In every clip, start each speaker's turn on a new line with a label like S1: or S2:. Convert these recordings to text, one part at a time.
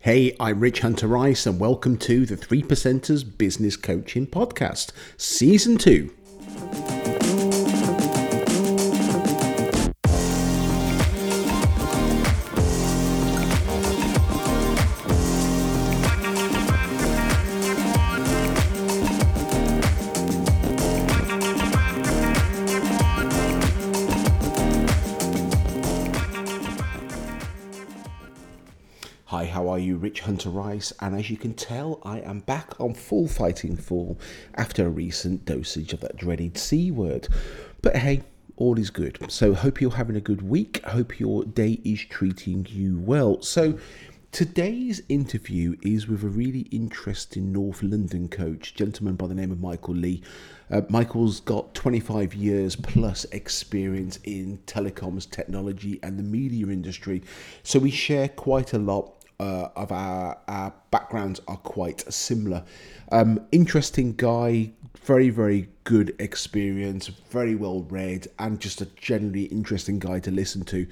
S1: Hey, I'm Rich Hunter Rice, and welcome to the Three Percenters Business Coaching Podcast, Season 2. Hunter Rice, and as you can tell, I am back on full fighting form after a recent dosage of that dreaded C word. But hey, all is good. So, hope you're having a good week. Hope your day is treating you well. So, Today's interview is with a really interesting North London coach, gentleman by the name of Michael Leigh. Uh, Michael's got 25 years plus experience in telecoms, technology, and the media industry. So we share quite a lot uh, of our, our backgrounds are quite similar. Um, interesting guy, very, very good experience, very well read, and just a generally interesting guy to listen to.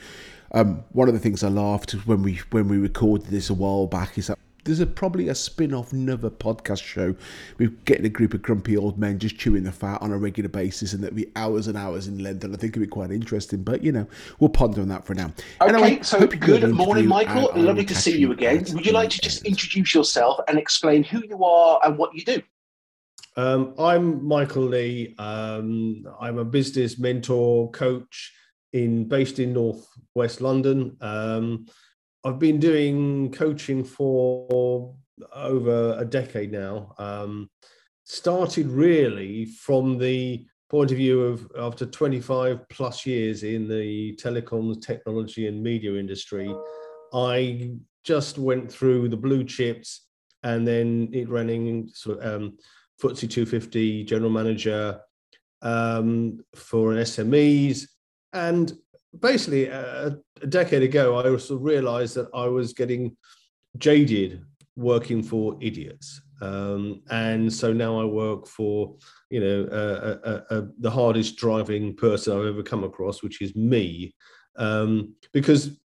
S1: Um, one of the things I laughed when we when we recorded this a while back is that there's a, probably a spin-off another podcast show. We're getting a group of grumpy old men just chewing the fat on a regular basis and that'll be hours and hours in length and i think it'd be quite interesting but you know we'll ponder on that for now.
S2: Okay anyway, so good morning michael. lovely to see you again. would you like to just introduce yourself and explain who you are and what you do?
S3: Um, i'm michael leigh. Um, i'm a business mentor coach in based in North West london. Um, I've been doing coaching for over a decade now. Um, started really from the point of view of after 25 plus years in the telecoms, technology, and media industry, I just went through the blue chips and then it running sort of um, FTSE 250 general manager um, for an SMEs. And basically a, a decade ago, I also realized that I was getting jaded working for idiots. Um, and so now I work for, you know, uh, uh, uh, the hardest driving person I've ever come across, which is me. Um, because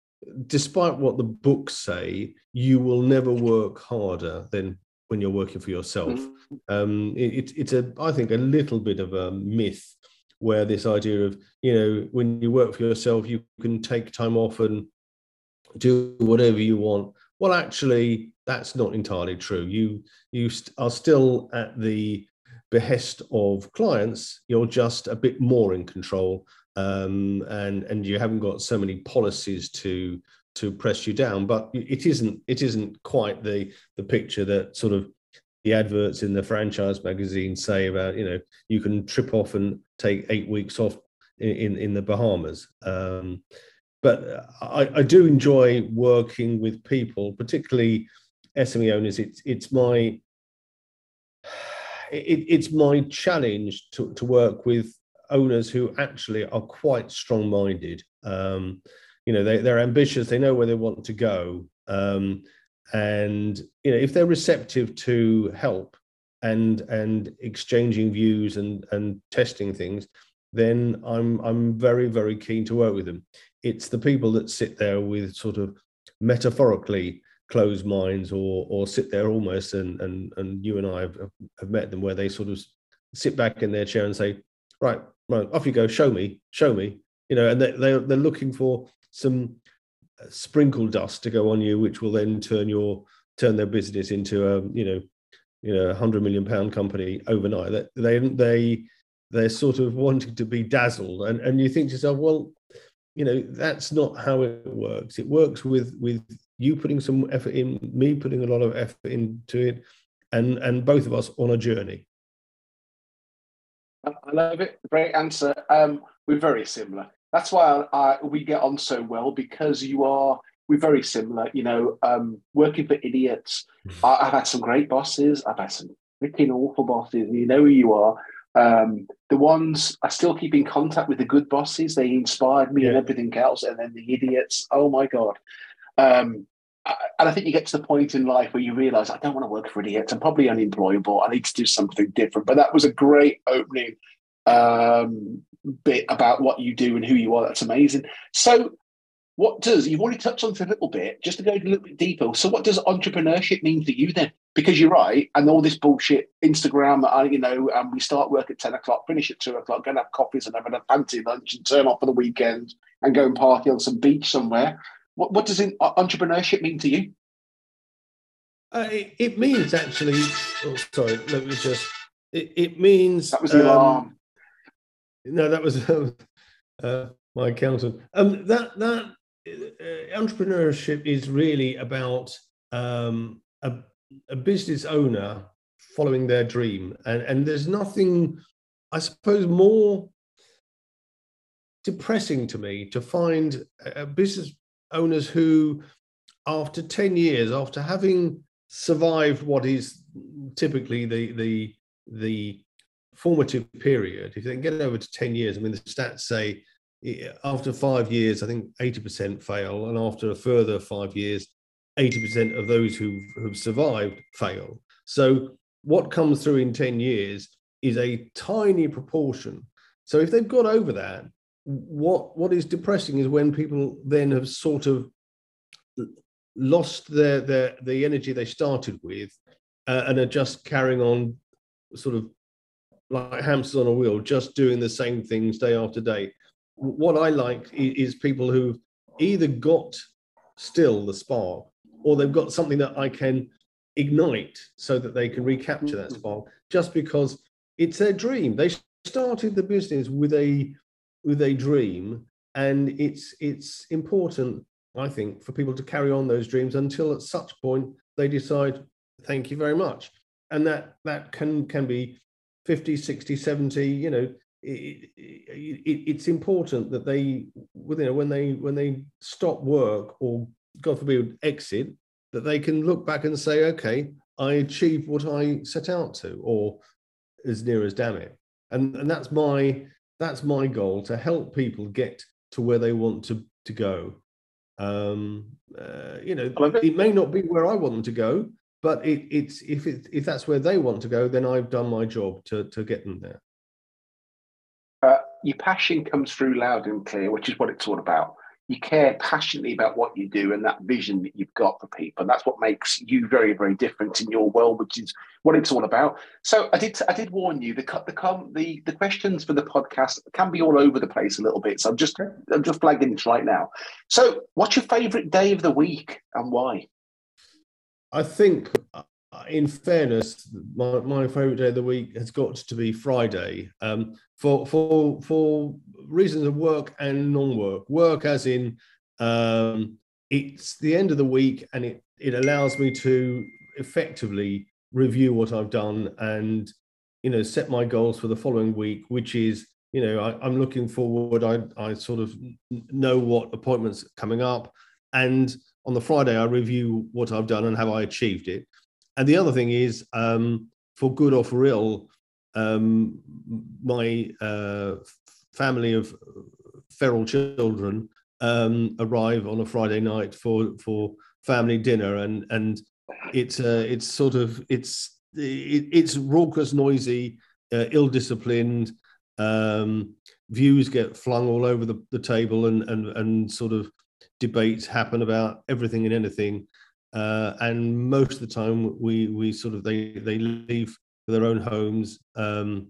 S3: despite what the books say, you will never work harder than when you're working for yourself. Mm-hmm. Um, it, it's a, I think, a little bit of a myth where this idea of you know when you work for yourself you can take time off and do whatever you want. Well actually that's not entirely true. You you are still at the behest of clients. You're just a bit more in control um, and and you haven't got so many policies to to press you down. But it isn't it isn't quite the the picture that sort of the adverts in the franchise magazine say about you know you can trip off and take eight weeks off in in the Bahamas. Um, but I, I, do enjoy working with people, particularly SME owners. It's it's my it, it's my challenge to, to work with owners who actually are quite strong-minded. Um, you know, they, they're ambitious. They know where they want to go. Um, and you know if they're receptive to help and and exchanging views and and testing things then i'm i'm very very keen to work with them. It's the people that sit there with sort of metaphorically closed minds or or sit there almost and and and you and i have, have met them where they sort of sit back in their chair and say right right off you go show me show me you know and they, they're, they're looking for some uh, sprinkle dust to go on you, which will then turn your turn their business into a you know you know a hundred million pound company overnight. That they they they're sort of wanting to be dazzled, and and you think to yourself, well, you know that's not how it works. It works with with you putting some effort in, me putting a lot of effort into it, and and both of us on a journey.
S2: I love it. Great answer. Um, we're very similar that's why I, I, we get on so well because you are we're very similar. You know, um, working for idiots. Mm-hmm. I, have had some great bosses. I've had some freaking awful bosses. You know who you are. Um, the ones I still keep in contact with the good bosses. They inspired me yeah. and everything else. And then the idiots. Oh my god. Um, and I think you get to the point in life where you realize I don't want to work for idiots. I'm probably unemployable. I need to do something different. But that was a great opening um, bit about what you do and who you are. That's amazing. So what does you've already touched on it a little bit, just to go a little bit deeper. So, what does entrepreneurship mean for you then? Because you're right, and all this bullshit Instagram, uh, you know, and we start work at ten o'clock, finish at two o'clock, go and have coffees and have a fancy lunch, and turn off for the weekend and go and party on some beach somewhere. What what does in, uh, entrepreneurship mean to you?
S3: Uh, it, it, means actually. Oh, sorry, let me just. It, it means
S2: that was the um, alarm.
S3: No, that was uh, my accountant. Um, that that entrepreneurship is really about um, a, a, business owner following their dream, and and there's nothing, I suppose, more depressing to me to find uh, business owners who, after ten years, after having survived what is typically the the the formative period, if they can get over to 10 years, I mean, the stats say after five years, I think 80% fail, and after a further five years, 80% of those who've, who've survived fail. So, what comes through in 10 years is a tiny proportion. So, if they've got over that, what what is depressing is when people then have sort of lost their their the energy they started with uh, and are just carrying on sort of like hamsters on a wheel just doing the same things day after day what I like is people who've either got still the spark or they've got something that I can ignite so that they can recapture that mm-hmm. spark just because it's their dream. They started the business with a with a dream and it's it's important I think for people to carry on those dreams until at such point they decide thank you very much and that that can can be 50 60 70 you know it, it, it's important that they you know when they when they stop work or god forbid exit that they can look back and say okay i achieved what i set out to or as near as damn it. And and that's my that's my goal to help people get to where they want to to go. Um uh, you know it may not be where i want them to go but it, it's if it, if that's where they want to go then i've done my job to to get them there
S2: your passion comes through loud and clear, which is what it's all about. You care passionately about what you do and that vision that you've got for people. And that's what makes you very, very different in your world, which is what it's all about. So I did, I did warn you. The the the, the questions for the podcast can be all over the place a little bit. So I'm just, I'm just flagging this right now. So, what's your favourite day of the week and why?
S3: I think in fairness, my, my favorite day of the week has got to be Friday um, for for for reasons of work and non-work. Work, as in, um, it's the end of the week, and it it allows me to effectively review what I've done and you know set my goals for the following week, which is you know I, am looking forward. I I sort of know what appointments are coming up, and on the Friday I review what I've done and have I achieved it and the other thing is, um, for good or for ill, um, my uh, family of feral children um, arrive on a Friday night for for family dinner, and and it's uh, it's sort of it's it, it's raucous, noisy, uh, ill-disciplined. Um, views get flung all over the, the table, and and and sort of debates happen about everything and anything uh, and most of the time we we sort of they they leave for their own homes um,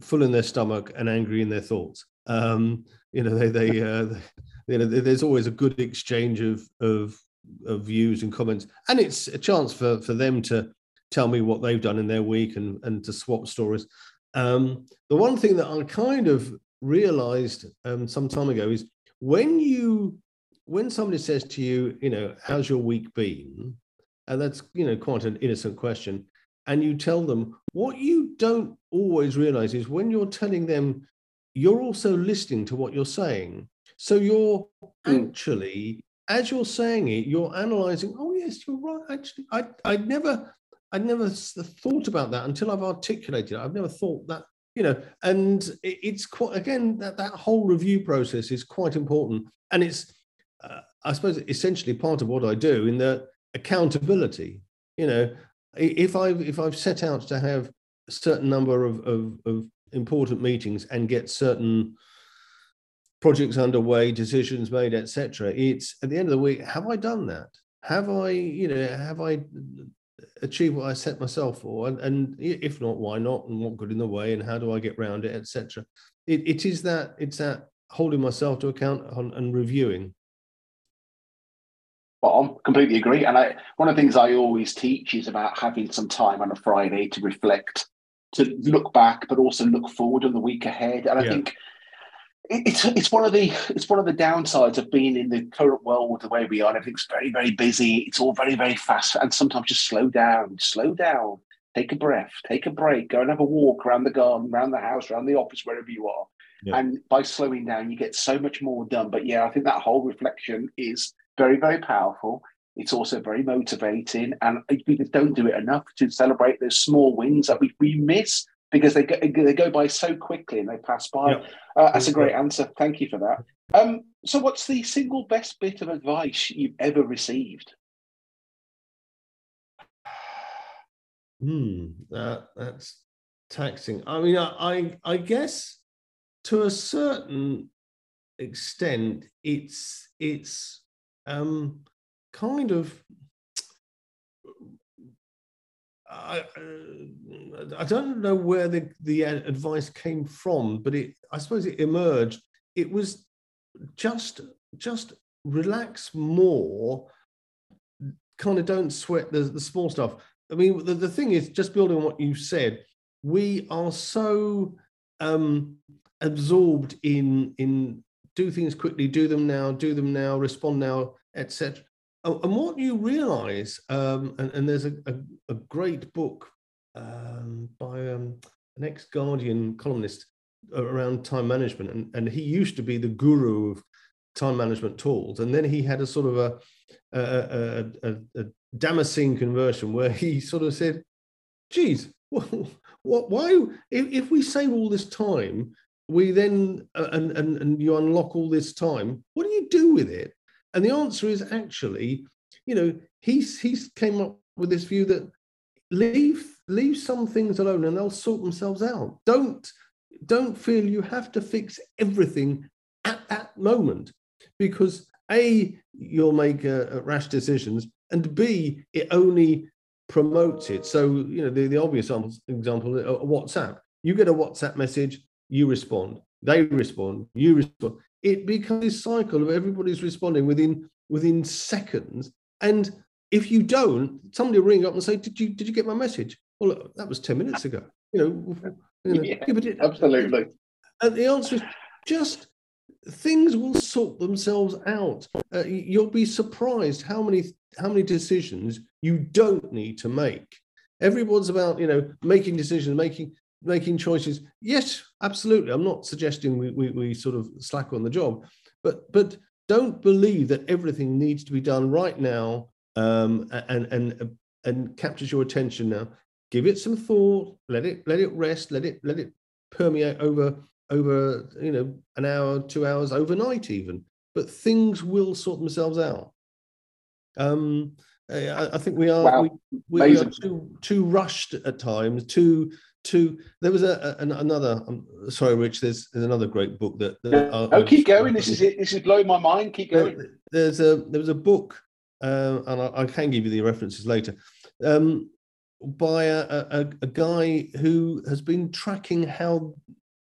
S3: full in their stomach and angry in their thoughts. Um, you know they they, uh, they, you know there's always a good exchange of, of of views and comments. And it's a chance for for them to tell me what they've done in their week and and to swap stories. Um, the one thing that i kind of realized um, some time ago is when you when somebody says to you, you know, how's your week been? And that's, you know, quite an innocent question. And you tell them what you don't always realize is when you're telling them, you're also listening to what you're saying. So you're hmm. actually, as you're saying it, you're analyzing, oh, yes, you're right. Actually, I, I never, I never thought about that until I've articulated it. I've never thought that, you know, and it's quite, again, that, that whole review process is quite important. And it's, uh, I suppose essentially part of what I do in the accountability. You know, if I've if I've set out to have a certain number of, of, of important meetings and get certain projects underway, decisions made, etc. It's at the end of the week, have I done that? Have I, you know, have I achieved what I set myself for? And, and if not, why not? And what good in the way? And how do I get around it, etc. It, it is that it's that holding myself to account on, and reviewing.
S2: Well, I completely agree. And I, one of the things I always teach is about having some time on a Friday to reflect, to look back, but also look forward on the week ahead. And I yeah. think it's it's one of the it's one of the downsides of being in the current world the way we are. Everything's very very busy. It's all very very fast, and sometimes just slow down, slow down, take a breath, take a break, go and have a walk around the garden, around the house, around the office, wherever you are. Yeah. And by slowing down, you get so much more done. But yeah, I think that whole reflection is very very powerful. It's also very motivating, and we don't do it enough to celebrate those small wins that we, we miss because they go, they go by so quickly and they pass by. Yep. Uh, that's a great answer. Thank you for that. Um, so, what's the single best bit of advice you've ever received?
S3: Hmm, that, that's taxing. I mean, I, I, I guess to a certain extent, it's it's um, kind of I, I don't know where the, the advice came from, but it I suppose it emerged. It was just just relax more, kind of don't sweat the, the small stuff. I mean, the, the thing is, just building on what you said, we are so um, absorbed in in do things quickly, do them now, do them now, respond now, etc. Oh, and what you realize, um, and, and, there's a, a, a great book um, by um, an ex Guardian columnist around time management, and, and he used to be the guru of time management tools. And then he had a sort of a, a, a, a, Damascene conversion where he sort of said, geez, well, what, why, if, if we save all this time, we then, uh, and, and, and you unlock all this time, what do you do with it? And the answer is actually, you know, he's he's came up with this view that leave leave some things alone and they'll sort themselves out. Don't don't feel you have to fix everything at that moment because a you'll make uh, rash decisions and b it only promotes it. So you know the, the obvious example uh, whatsapp. You get a whatsapp message you respond. They respond you respond it becomes this cycle of everybody's responding within within seconds. And if you don't, somebody will ring up and say, "Did you did you get my message?" Well, that was ten minutes ago. You know,
S2: you know yeah, it, absolutely.
S3: And the answer is just things will sort themselves out. Uh, you'll be surprised how many how many decisions you don't need to make. Everyone's about you know making decisions, making making choices. Yes, absolutely. I'm not suggesting we, we, we sort of slack on the job, but but don't believe that everything needs to be done right now um, and and and captures your attention now. Give it some thought. Let it let it rest. Let it let it permeate over over you know an hour, two hours, overnight even. But things will sort themselves out. Um, I, I think we are wow. we, we are too too rushed at times, too to there was a, a another I'm sorry rich there's, there's another great book that, that
S2: no, I, keep going. this is it. This is blowing my mind. Keep going.
S3: there's a there was a book uh, and I, I, can give you the references later um, by a, a, a, guy who has been tracking how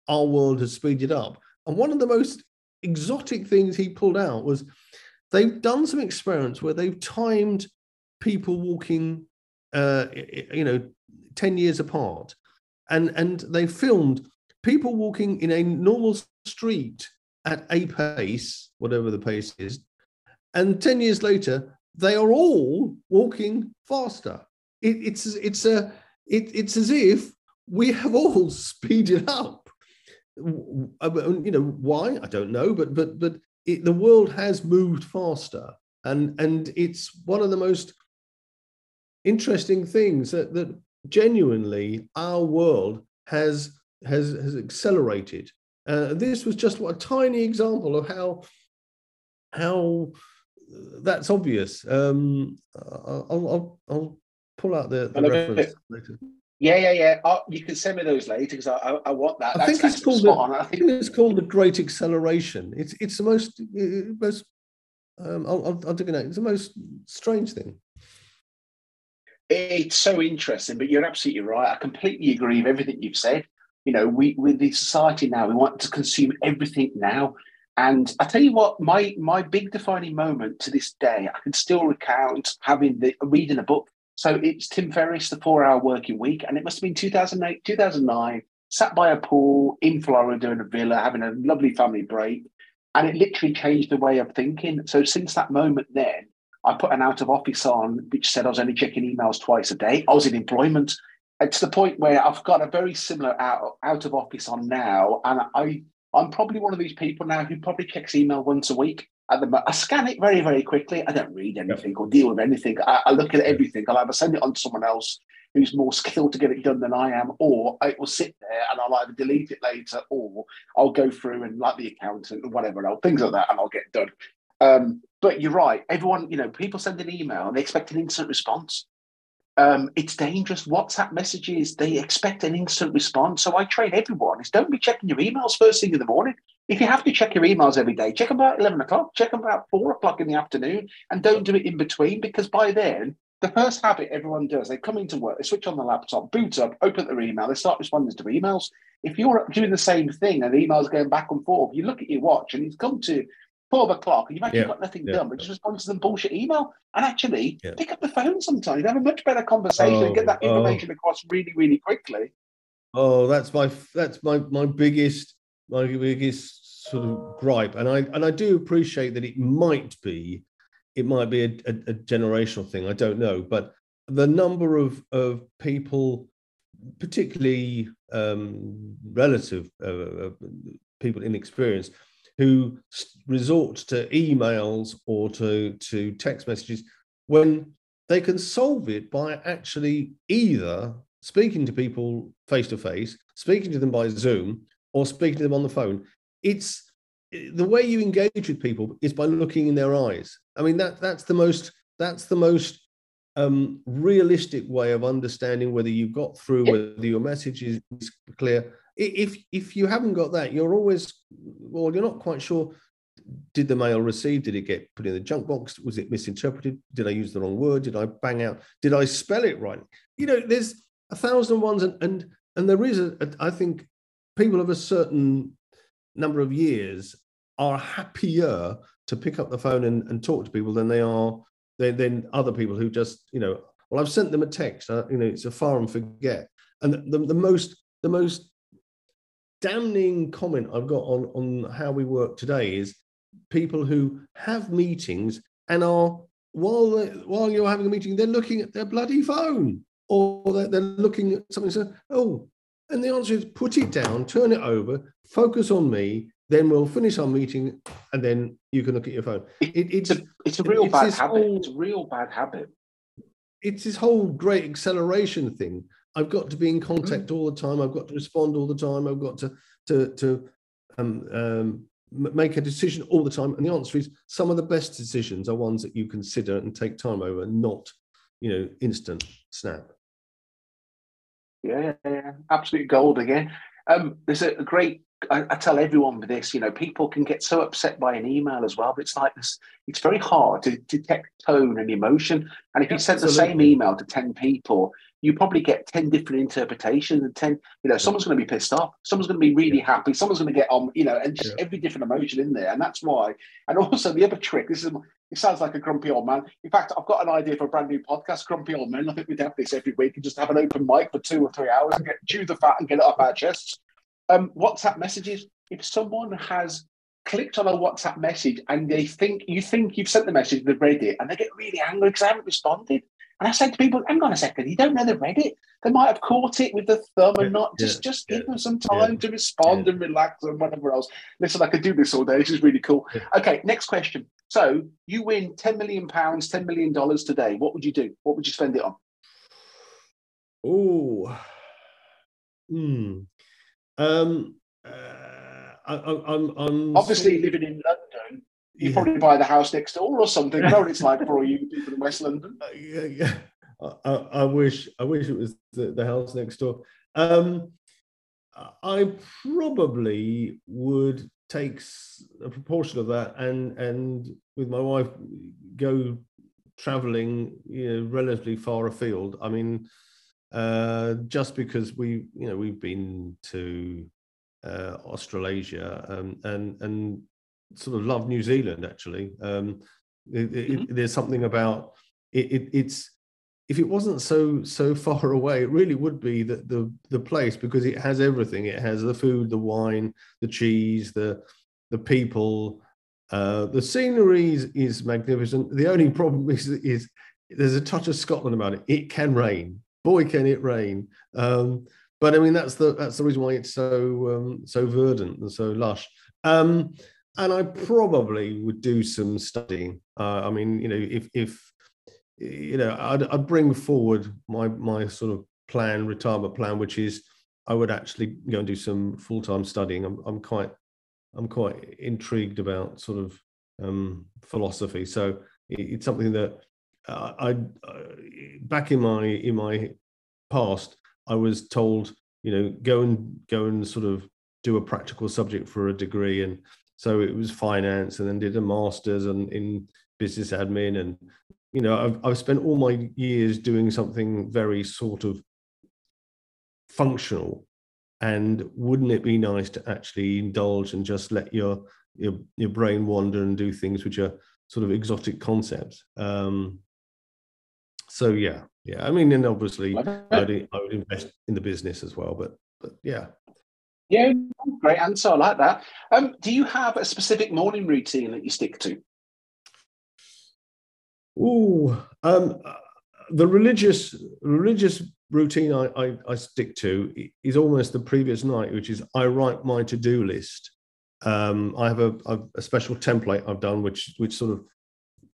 S3: our world has speeded up. And one of the most exotic things he pulled out was they've done some experiments where they've timed people walking uh, you know 10 years apart and and they filmed people walking in a normal street at a pace, whatever the pace is, and ten years later they are all walking faster. It, it's it's a it, it's as if we have all speeded up. Uh, um, you know why? I don't know, but but but it, the world has moved faster, and and it's one of the most interesting things that that genuinely our world has has has accelerated. Uh, this was just a tiny example of how how that's obvious. Um, I'll, I'll, I'll pull out the, the reference later.
S2: Yeah, yeah, yeah. Oh, you can send me those later because I, I, I, want that.
S3: I
S2: That's,
S3: think it's called.
S2: The,
S3: I think it's called the Great Acceleration. It's it's the most uh, most. Um, I'll, I'll, I'll dig it out. It's the most strange thing.
S2: It's so interesting, but you're absolutely right. I completely agree with everything you've said. You know, we with the society now, we want to consume everything now. And I tell you what, my my big defining moment to this day, I can still recount having the reading a book. So it's Tim Ferriss, the Four Hour Working Week, and it must have been 2008, 2009. Sat by a pool in Florida in a villa, having a lovely family break, and it literally changed the way of thinking. So since that moment, then I put an out of office on, which said I was only checking emails twice a day. I was in employment. It's the point where I've got a very similar out, out of office on now, and I I'm probably one of these people now who probably checks email once a week. At the, I scan it very, very quickly. I don't read anything or deal with anything. I, I look at everything. I'll either send it on to someone else who's more skilled to get it done than I am, or it will sit there and I'll either delete it later or I'll go through and like the accountant or whatever else, things like that, and I'll get done. Um, but you're right. Everyone, you know, people send an email and they expect an instant response. Um, it's dangerous. WhatsApp messages, they expect an instant response. So I train everyone is don't be checking your emails first thing in the morning. If you have to check your emails every day, check them about 11 o'clock, check them about four o'clock in the afternoon, and don't do it in between because by then, the first habit everyone does, they come into work, they switch on the laptop, boot up, open their email, they start responding to emails. If you're doing the same thing and email's going back and forth, you look at your watch and it's come to 12 o'clock and you've actually yeah. got nothing yeah. done, but just respond to some bullshit email and actually yeah. pick up the phone sometimes, have a much better conversation oh, and get that oh. information oh. across really, really quickly.
S3: Oh, that's my that's my my biggest my biggest sort of gripe. And I and I do appreciate that it might be it might be a, a, a generational thing. I don't know. But the number of of people, particularly um, relative uh, uh people in experience, who resort to emails or to, to text messages when they can solve it by actually either speaking to people face to face, speaking to them by Zoom, or speaking to them on the phone. It's the way you engage with people is by looking in their eyes. I mean that that's the most that's the most um, realistic way of understanding whether you've got through, whether your message is clear, if if you haven't got that, you're always well, you're not quite sure. Did the mail receive? Did it get put in the junk box? Was it misinterpreted? Did I use the wrong word? Did I bang out? Did I spell it right? You know, there's a thousand ones, and and and there is a, a I think people of a certain number of years are happier to pick up the phone and, and talk to people than they are than, than other people who just you know well I've sent them a text uh, you know it's a far and forget and the, the, the most the most damning comment I've got on, on how we work today is people who have meetings and are while they, while you're having a meeting, they're looking at their bloody phone or they're, they're looking at something. So, oh, and the answer is put it down, turn it over, focus on me. Then we'll finish our meeting, and then you can look at your phone.
S2: It, it's, a, it's a real it's bad habit. Whole, it's a real bad habit.
S3: It's this whole great acceleration thing I've got to be in contact mm. all the time. I've got to respond all the time. I've got to to to um, um, make a decision all the time. And the answer is some of the best decisions are ones that you consider and take time over, not you know instant snap.
S2: Yeah, yeah, absolute gold again. Um, there's a great I, I, tell everyone this, you know, people can get so upset by an email as well. But it's like this, it's very hard to detect tone and emotion. And if you send the same email to 10 people, you probably get 10 different interpretations and 10, you know, someone's going to be pissed off, someone's going to be really happy, someone's going to get on, you know, and just yeah. every different emotion in there. And that's why. And also the other trick, this is it sounds like a grumpy old man. In fact, I've got an idea for a brand new podcast, Grumpy Old Men. I think we'd have this every week and just have an open mic for two or three hours and get chew the fat and get it off our chests um, WhatsApp messages. If someone has clicked on a WhatsApp message and they think you think you've sent the message, they've read it, and they get really angry because I haven't responded. And I say to people, hang on a second, you don't know they've read it. They might have caught it with the thumb and not just yeah, just give them some time yeah, to respond and relax and whatever else. Listen, I could do this all day. This is really cool. Okay, next question. So you win 10 million pounds, 10 million dollars today. What would you do? What would you spend it on?
S3: Oh, hmm. Um, uh, I, am I'm
S2: obviously living in London. You yeah. probably buy the house next door or something. You know what it's like for all you people in West London.
S3: Uh, yeah, yeah. I, I, wish I wish it was the, the house next door. Um, I probably would take a proportion of that and and with my wife go traveling you know relatively far afield i mean uh just because we you know we've been to uh australasia um, and and sort of love new zealand actually um it, mm-hmm. it, there's something about it, it's if it wasn't so so far away, it really would be the the the place because it has everything. It has the food, the wine, the cheese, the the people. Uh, the scenery is, is magnificent. The only problem is is there's a touch of Scotland about it. It can rain. Boy, can it rain! Um, but I mean, that's the that's the reason why it's so um, so verdant and so lush. Um, and I probably would do some studying. Uh, I mean, you know, if if you know, I'd, I'd bring forward my my sort of plan, retirement plan, which is I would actually go and do some full time studying. I'm I'm quite I'm quite intrigued about sort of um, philosophy, so it, it's something that uh, I uh, back in my in my past I was told you know go and go and sort of do a practical subject for a degree. And so it was finance and then did a master's and in business admin. And you know I've, I've spent all my years doing something very sort of functional. And wouldn't it be nice to actually indulge and just let your your, your brain wander and do things which are sort of exotic concepts? Um so yeah yeah i mean and obviously I'd, I would invest in the business as well but but yeah.
S2: Yeah great answer i like that. Um do you have a specific morning routine that you stick to?
S3: Oh, um, the religious religious routine I, I, I, stick to is almost the previous night, which is I write my to do list. Um, I have a, a, special template I've done, which which sort of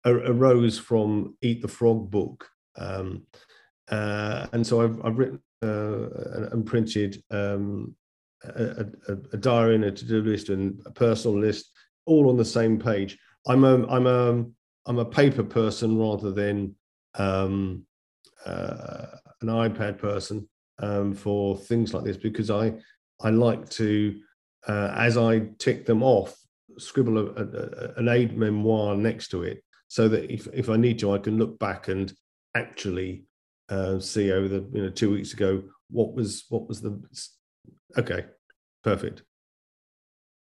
S3: arose from Eat the Frog book, um, uh, and so I've, I've written uh, and printed um, a, a, a, diary and a to do list and a personal list, all on the same page. I'm a I'm a I'm a paper person rather than um, uh, an iPad person um, for things like this because I I like to uh, as I tick them off scribble a, a, an aide-memoire next to it so that if, if I need to I can look back and actually uh, see over the you know two weeks ago what was what was the okay perfect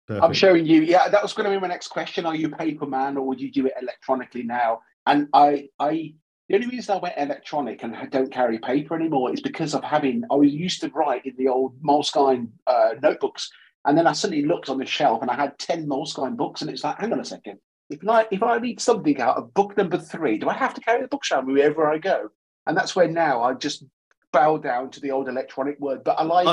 S2: Perfect. I'm showing you. Yeah, that was going to be my next question. Are you paper man or would you do it electronically now? And I, I, the only reason I went electronic and I don't carry paper anymore is because of having. I was used to write in the old Moleskine uh, notebooks, and then I suddenly looked on the shelf and I had ten Moleskine books, and it's like, hang on a second. If I if I need something out of book number three, do I have to carry the books around wherever I go? And that's where now I just bow down to the old electronic word. But I like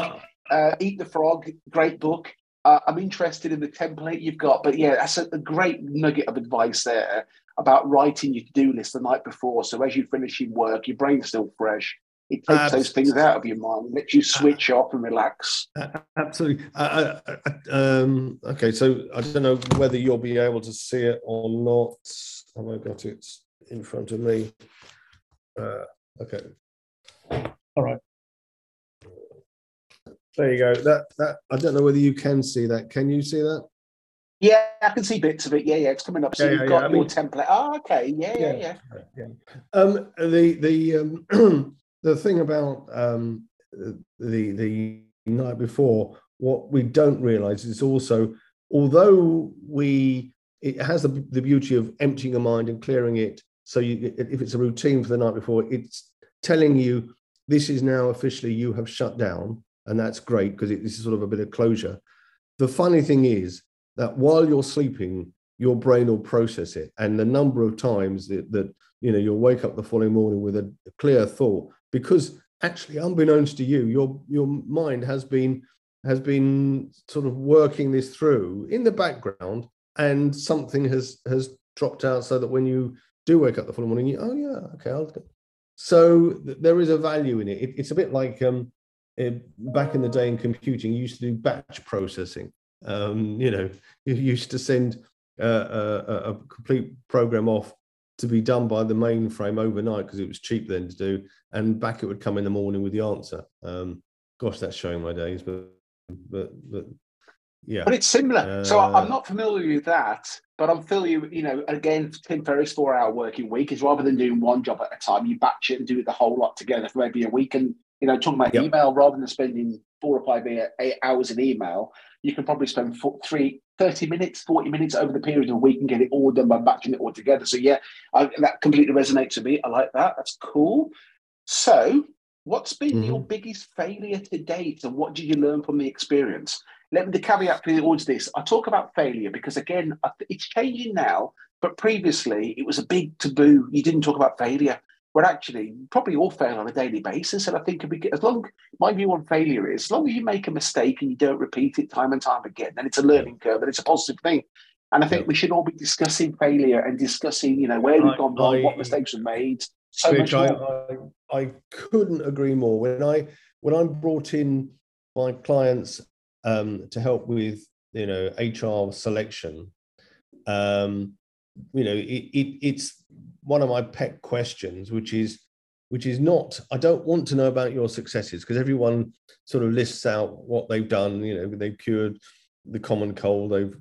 S2: uh, uh, Eat the Frog, great book. Uh, I'm interested in the template you've got, but yeah, that's a, a great nugget of advice there about writing your to-do list the night before. So as you're finishing work, your brain's still fresh. It takes those things out of your mind, lets you switch uh, off and relax.
S3: Absolutely. Uh, uh, uh, um, okay, so I don't know whether you'll be able to see it or not. Have I got it in front of me? Uh, okay. All right. There you go. That that I don't know whether you can see that. Can you see that?
S2: Yeah, I can see bits of it. Yeah, yeah, it's coming up. So yeah, you've yeah, got yeah. your I mean, template. Oh, okay. Yeah, yeah, yeah. yeah.
S3: Um, the the um, the thing about um, the the night before, what we don't realise is also, although we it has the, the beauty of emptying your mind and clearing it. So you, if it's a routine for the night before, it's telling you this is now officially you have shut down and that's great because this is sort of a bit of closure. The funny thing is that while you're sleeping, your brain will process it, and the number of times that, that you know you'll wake up the following morning with a clear thought because actually, unbeknownst to you, your your mind has been has been sort of working this through in the background, and something has has dropped out so that when you do wake up the following morning, you oh yeah, okay, I'll. Go. So there is a value in it. it it's a bit like um, back in the day in computing, you used to do batch processing. Um, you know, you used to send uh, a, a, complete program off to be done by the mainframe overnight because it was cheap then to do, and back it would come in the morning with the answer. Um, gosh, that's showing my days, but but but yeah.
S2: But it's similar.
S3: Uh,
S2: so I'm not familiar with that, but I'm familiar. You know, again, Tim Ferriss' four-hour working week is rather than doing one job at a time, you batch it and do it the whole lot together for maybe a week. And you know, talking about
S3: Yep.
S2: email rather than spending four or five eight hours in email, you can probably spend four, three, 30 minutes, 40 minutes over the period of a week and get it all done by batching it all together. So yeah, I, that completely resonates with me. I like that. That's cool. So, what's been mm-hmm. your biggest failure to date, and what did you learn from the experience? Let me the caveat for the audience this: I talk about failure because again, it's changing now. But previously, it was a big taboo. You didn't talk about failure. But actually, probably all fail on a daily basis. And I think if we get, as long my view on failure is, as long as you make a mistake and you don't repeat it time and time again, then it's a learning curve and it's a positive thing. And I think we should all be discussing failure and discussing, you know, where we've gone wrong, what mistakes we've made. So much
S3: I,
S2: more.
S3: I, I couldn't agree more. When I when I'm brought in my clients um, to help with you know HR selection, um, you know it, it, it's one of my pet questions, which is which is not I don't want to know about your successes because everyone sort of lists out what they've done. You know they've cured the common cold. They've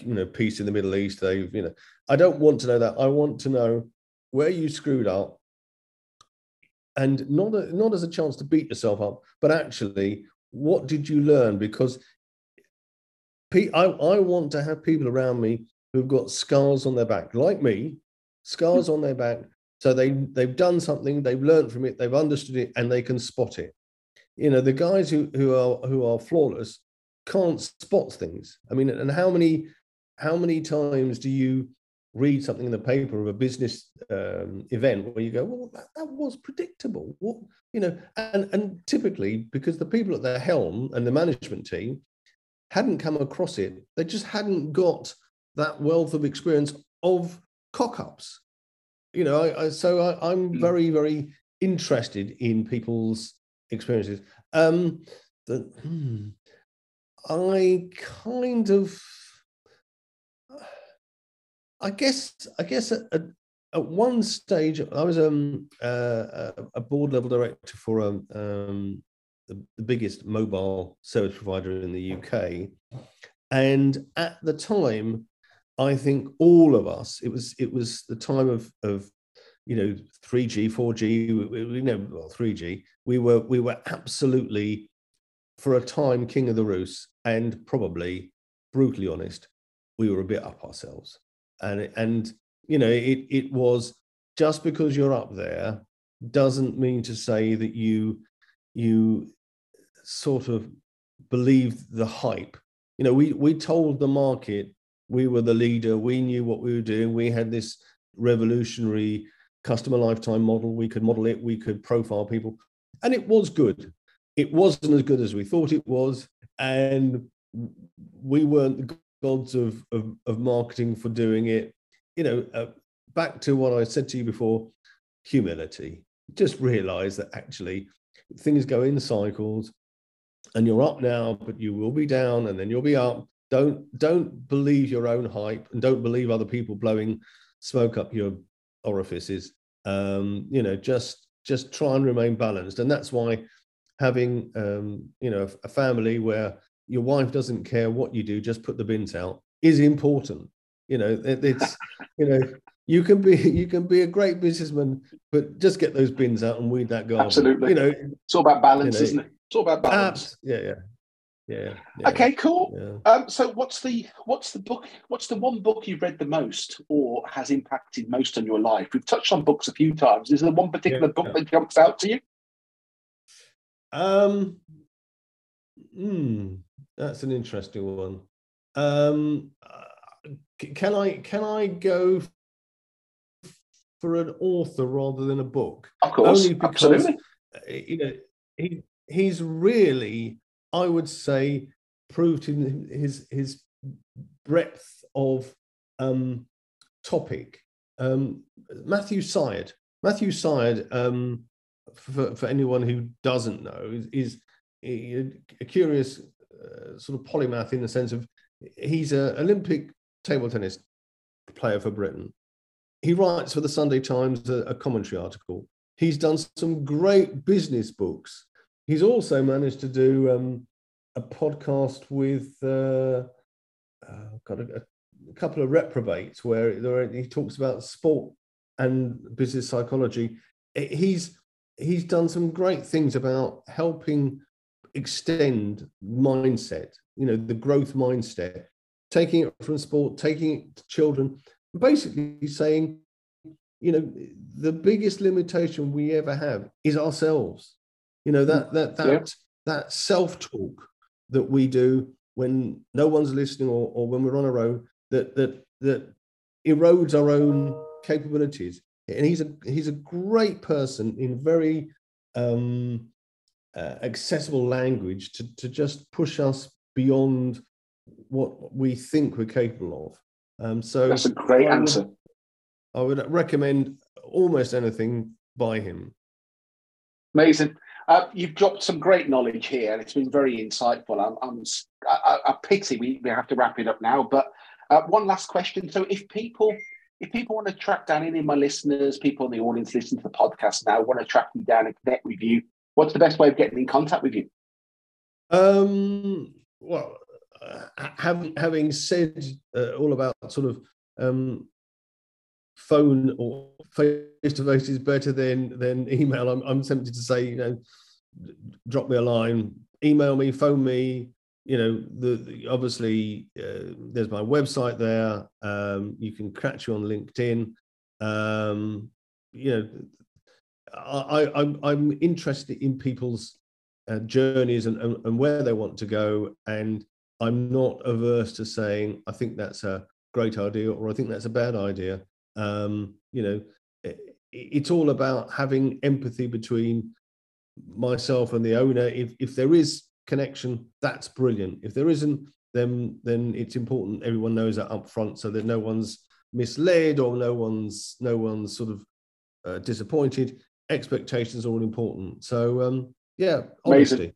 S3: you know peace in the Middle East. They've you know I don't want to know that. I want to know where you screwed up and not a, not as a chance to beat yourself up but actually what did you learn because I, I want to have people around me who've got scars on their back like me scars on their back. So they they've done something they've learned from it they've understood it and they can spot it. You know the guys who who are who are flawless can't spot things. I mean and how many how many times do you read something in the paper of a business um, event where you go, well, that, that was predictable. What you know, and and typically because the people at the helm and the management team hadn't come across it, they just hadn't got that wealth of experience of cock-ups. You know, I, I, so I, I'm
S2: Mm.
S3: very very interested in people's experiences. Um, the, hmm, I kind of I guess I guess at, at, at one stage I was um, uh, a board level director for um, um, the, the biggest mobile service provider in the UK, and at the time, I think all of us it was it was the time of of you know 3G 4G we, we know well, 3G we were we were absolutely for a time king of the roost and probably brutally honest we were a bit up ourselves. And and you know it it was just because you're up there doesn't mean to say that you you sort of believe the hype. You know we we told the market we were the leader. We knew what we were doing. We had this revolutionary customer lifetime model. We could model it. We could profile people. And it was good. It wasn't as good as we thought it was. And we weren't the gods of, of, of marketing for doing it. You know, uh, back to what I said to you before humility. Just realize that actually things go in cycles and you're up now, but you will be down and then you'll be up. Don't don't believe your own hype and don't believe other people blowing smoke up your orifices. Um, you know, just just try and remain balanced. And that's why having um, you know a family where your wife doesn't care what you do, just put the bins out is important. You know, it, it's you know you can be you can be a great businessman, but just get those bins out and weed that garden.
S2: Absolutely.
S3: You know,
S2: It's all about balance,
S3: you know,
S2: isn't it? It's all about balance.
S3: abs- yeah, yeah, yeah, yeah.
S2: Okay, cool.
S3: Yeah.
S2: Um, so what's the what's the book? What's the one book you've read the most or has impacted most on your life? We've touched on books a few times. Is there one particular
S3: Yeah,
S2: book that jumps out to you?
S3: Um, hmm, that's an interesting one. Um, can I can I go for an author rather than a book?
S2: Of course,
S3: Only because-
S2: absolutely.
S3: Uh, You know, he he's really, I would say, proved in his his breadth of um, topic. Um, Matthew Syed. Matthew Syed, um, for, for anyone who doesn't know, is, is a a curious uh, sort of polymath in the sense of he's an Olympic table tennis player for Britain. he writes for the Sunday Times a, a commentary article. He's done some great business books. He's also managed to do um, a podcast with uh, uh, got a, a, couple of reprobates where he talks about sport and business psychology. He's he's done some great things about helping extend mindset. You know, the growth mindset, taking it from sport, taking it to children, basically saying, you know, the biggest limitation we ever have is ourselves. You know that that that yeah. that self talk that we do when no one's listening or, or when we're on our own that that that erodes our own capabilities. And he's a he's a great person in very um, uh, accessible language to to just push us beyond what we think we're capable of. Um, so
S2: that's a great I would, answer.
S3: I would recommend almost anything by him.
S2: Amazing uh, you've dropped some great knowledge here, and it's been very insightful. I'm, I'm a pity we, we have to wrap it up now, but uh, one last question. So, if people if people want to track down any of my listeners, people in the audience listen to the podcast now, want to track me down and connect with you, what's the best way of getting in contact with you?
S3: Um, well, uh, having having said uh, all about sort of um, phone or face to face is better than than email. I'm, I'm tempted to say, you know, drop me a line, email me, phone me. You know, the, the obviously uh, there's my website there. Um, you can catch you on LinkedIn. Um, you know, I, I, I'm I'm interested in people's uh, journeys and, and, and where they want to go, and I'm not averse to saying I think that's a great idea or I think that's a bad idea. Um, you know, it, it's all about having empathy between myself and the owner. If if there is connection, that's brilliant. If there isn't, then then it's important everyone knows that up front so that no one's misled or no one's no one's sort of uh, disappointed. Expectations are all important. So um, yeah,
S2: Amazing.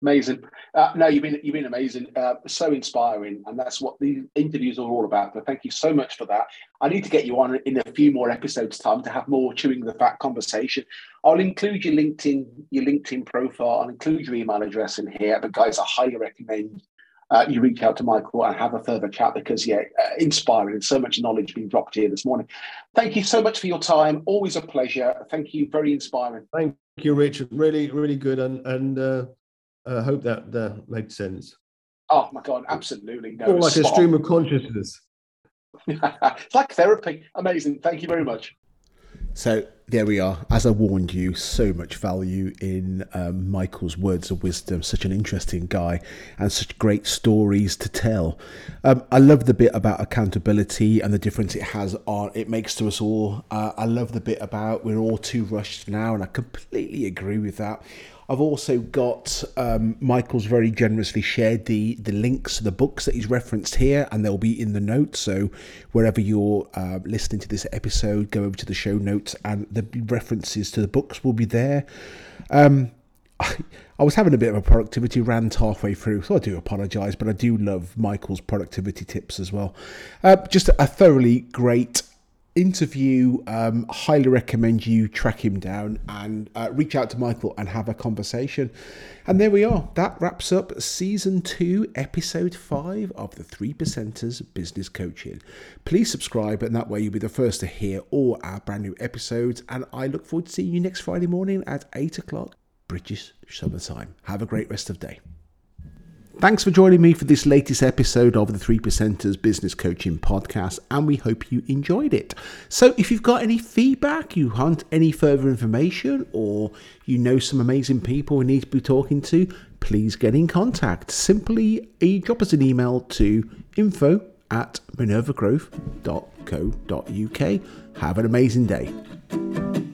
S2: Amazing. Uh, no, you've been you've been amazing. Uh, so inspiring, and that's what these interviews are all about. So thank you so much for that. I need to get you on in a few more episodes' time to have more chewing the fat conversation. I'll include your LinkedIn your LinkedIn profile. I'll include your email address in here. But guys, I highly recommend uh, you reach out to Michael and have a further chat because yeah, uh, inspiring. So much knowledge being dropped here this morning. Thank you so much for your time. Always a pleasure. Thank you. Very inspiring.
S3: Thank you, Richard. Really, really good and and uh, I uh, hope that that made sense.
S2: Oh my god, absolutely.
S3: No, like a stream of consciousness.
S2: it's like therapy. Amazing. Thank you very much.
S1: So there we are. As I warned you, so much value in um, Michael's words of wisdom. Such an interesting guy and such great stories to tell. Um, I love the bit about accountability and the difference it has on it makes to us all. Uh, I love the bit about we're all too rushed now, and I completely agree with that. I've also got um, Michael's very generously shared the the links to the books that he's referenced here, and they'll be in the notes. So wherever you're uh, listening to this episode, go over to the show notes, and the references to the books will be there. Um, I, I was having a bit of a productivity rant halfway through, so I do apologise, but I do love Michael's productivity tips as well. Uh, just a thoroughly great interview. Um, highly recommend you track him down and uh, reach out to Michael and have a conversation. And there we are. That wraps up season two, episode five of the Three Percenters Business Coaching. Please subscribe, and that way you'll be the first to hear all our brand new episodes. And I look forward to seeing you next Friday morning at eight o'clock British summertime. Have a great rest of day. Thanks for joining me for this latest episode of the Three Percenters Business Coaching Podcast, and we hope you enjoyed it. So, if you've got any feedback, you want any further information, or you know some amazing people we need to be talking to, please get in contact. Simply drop us an email to info at minervagrowth.co.uk. Have an amazing day.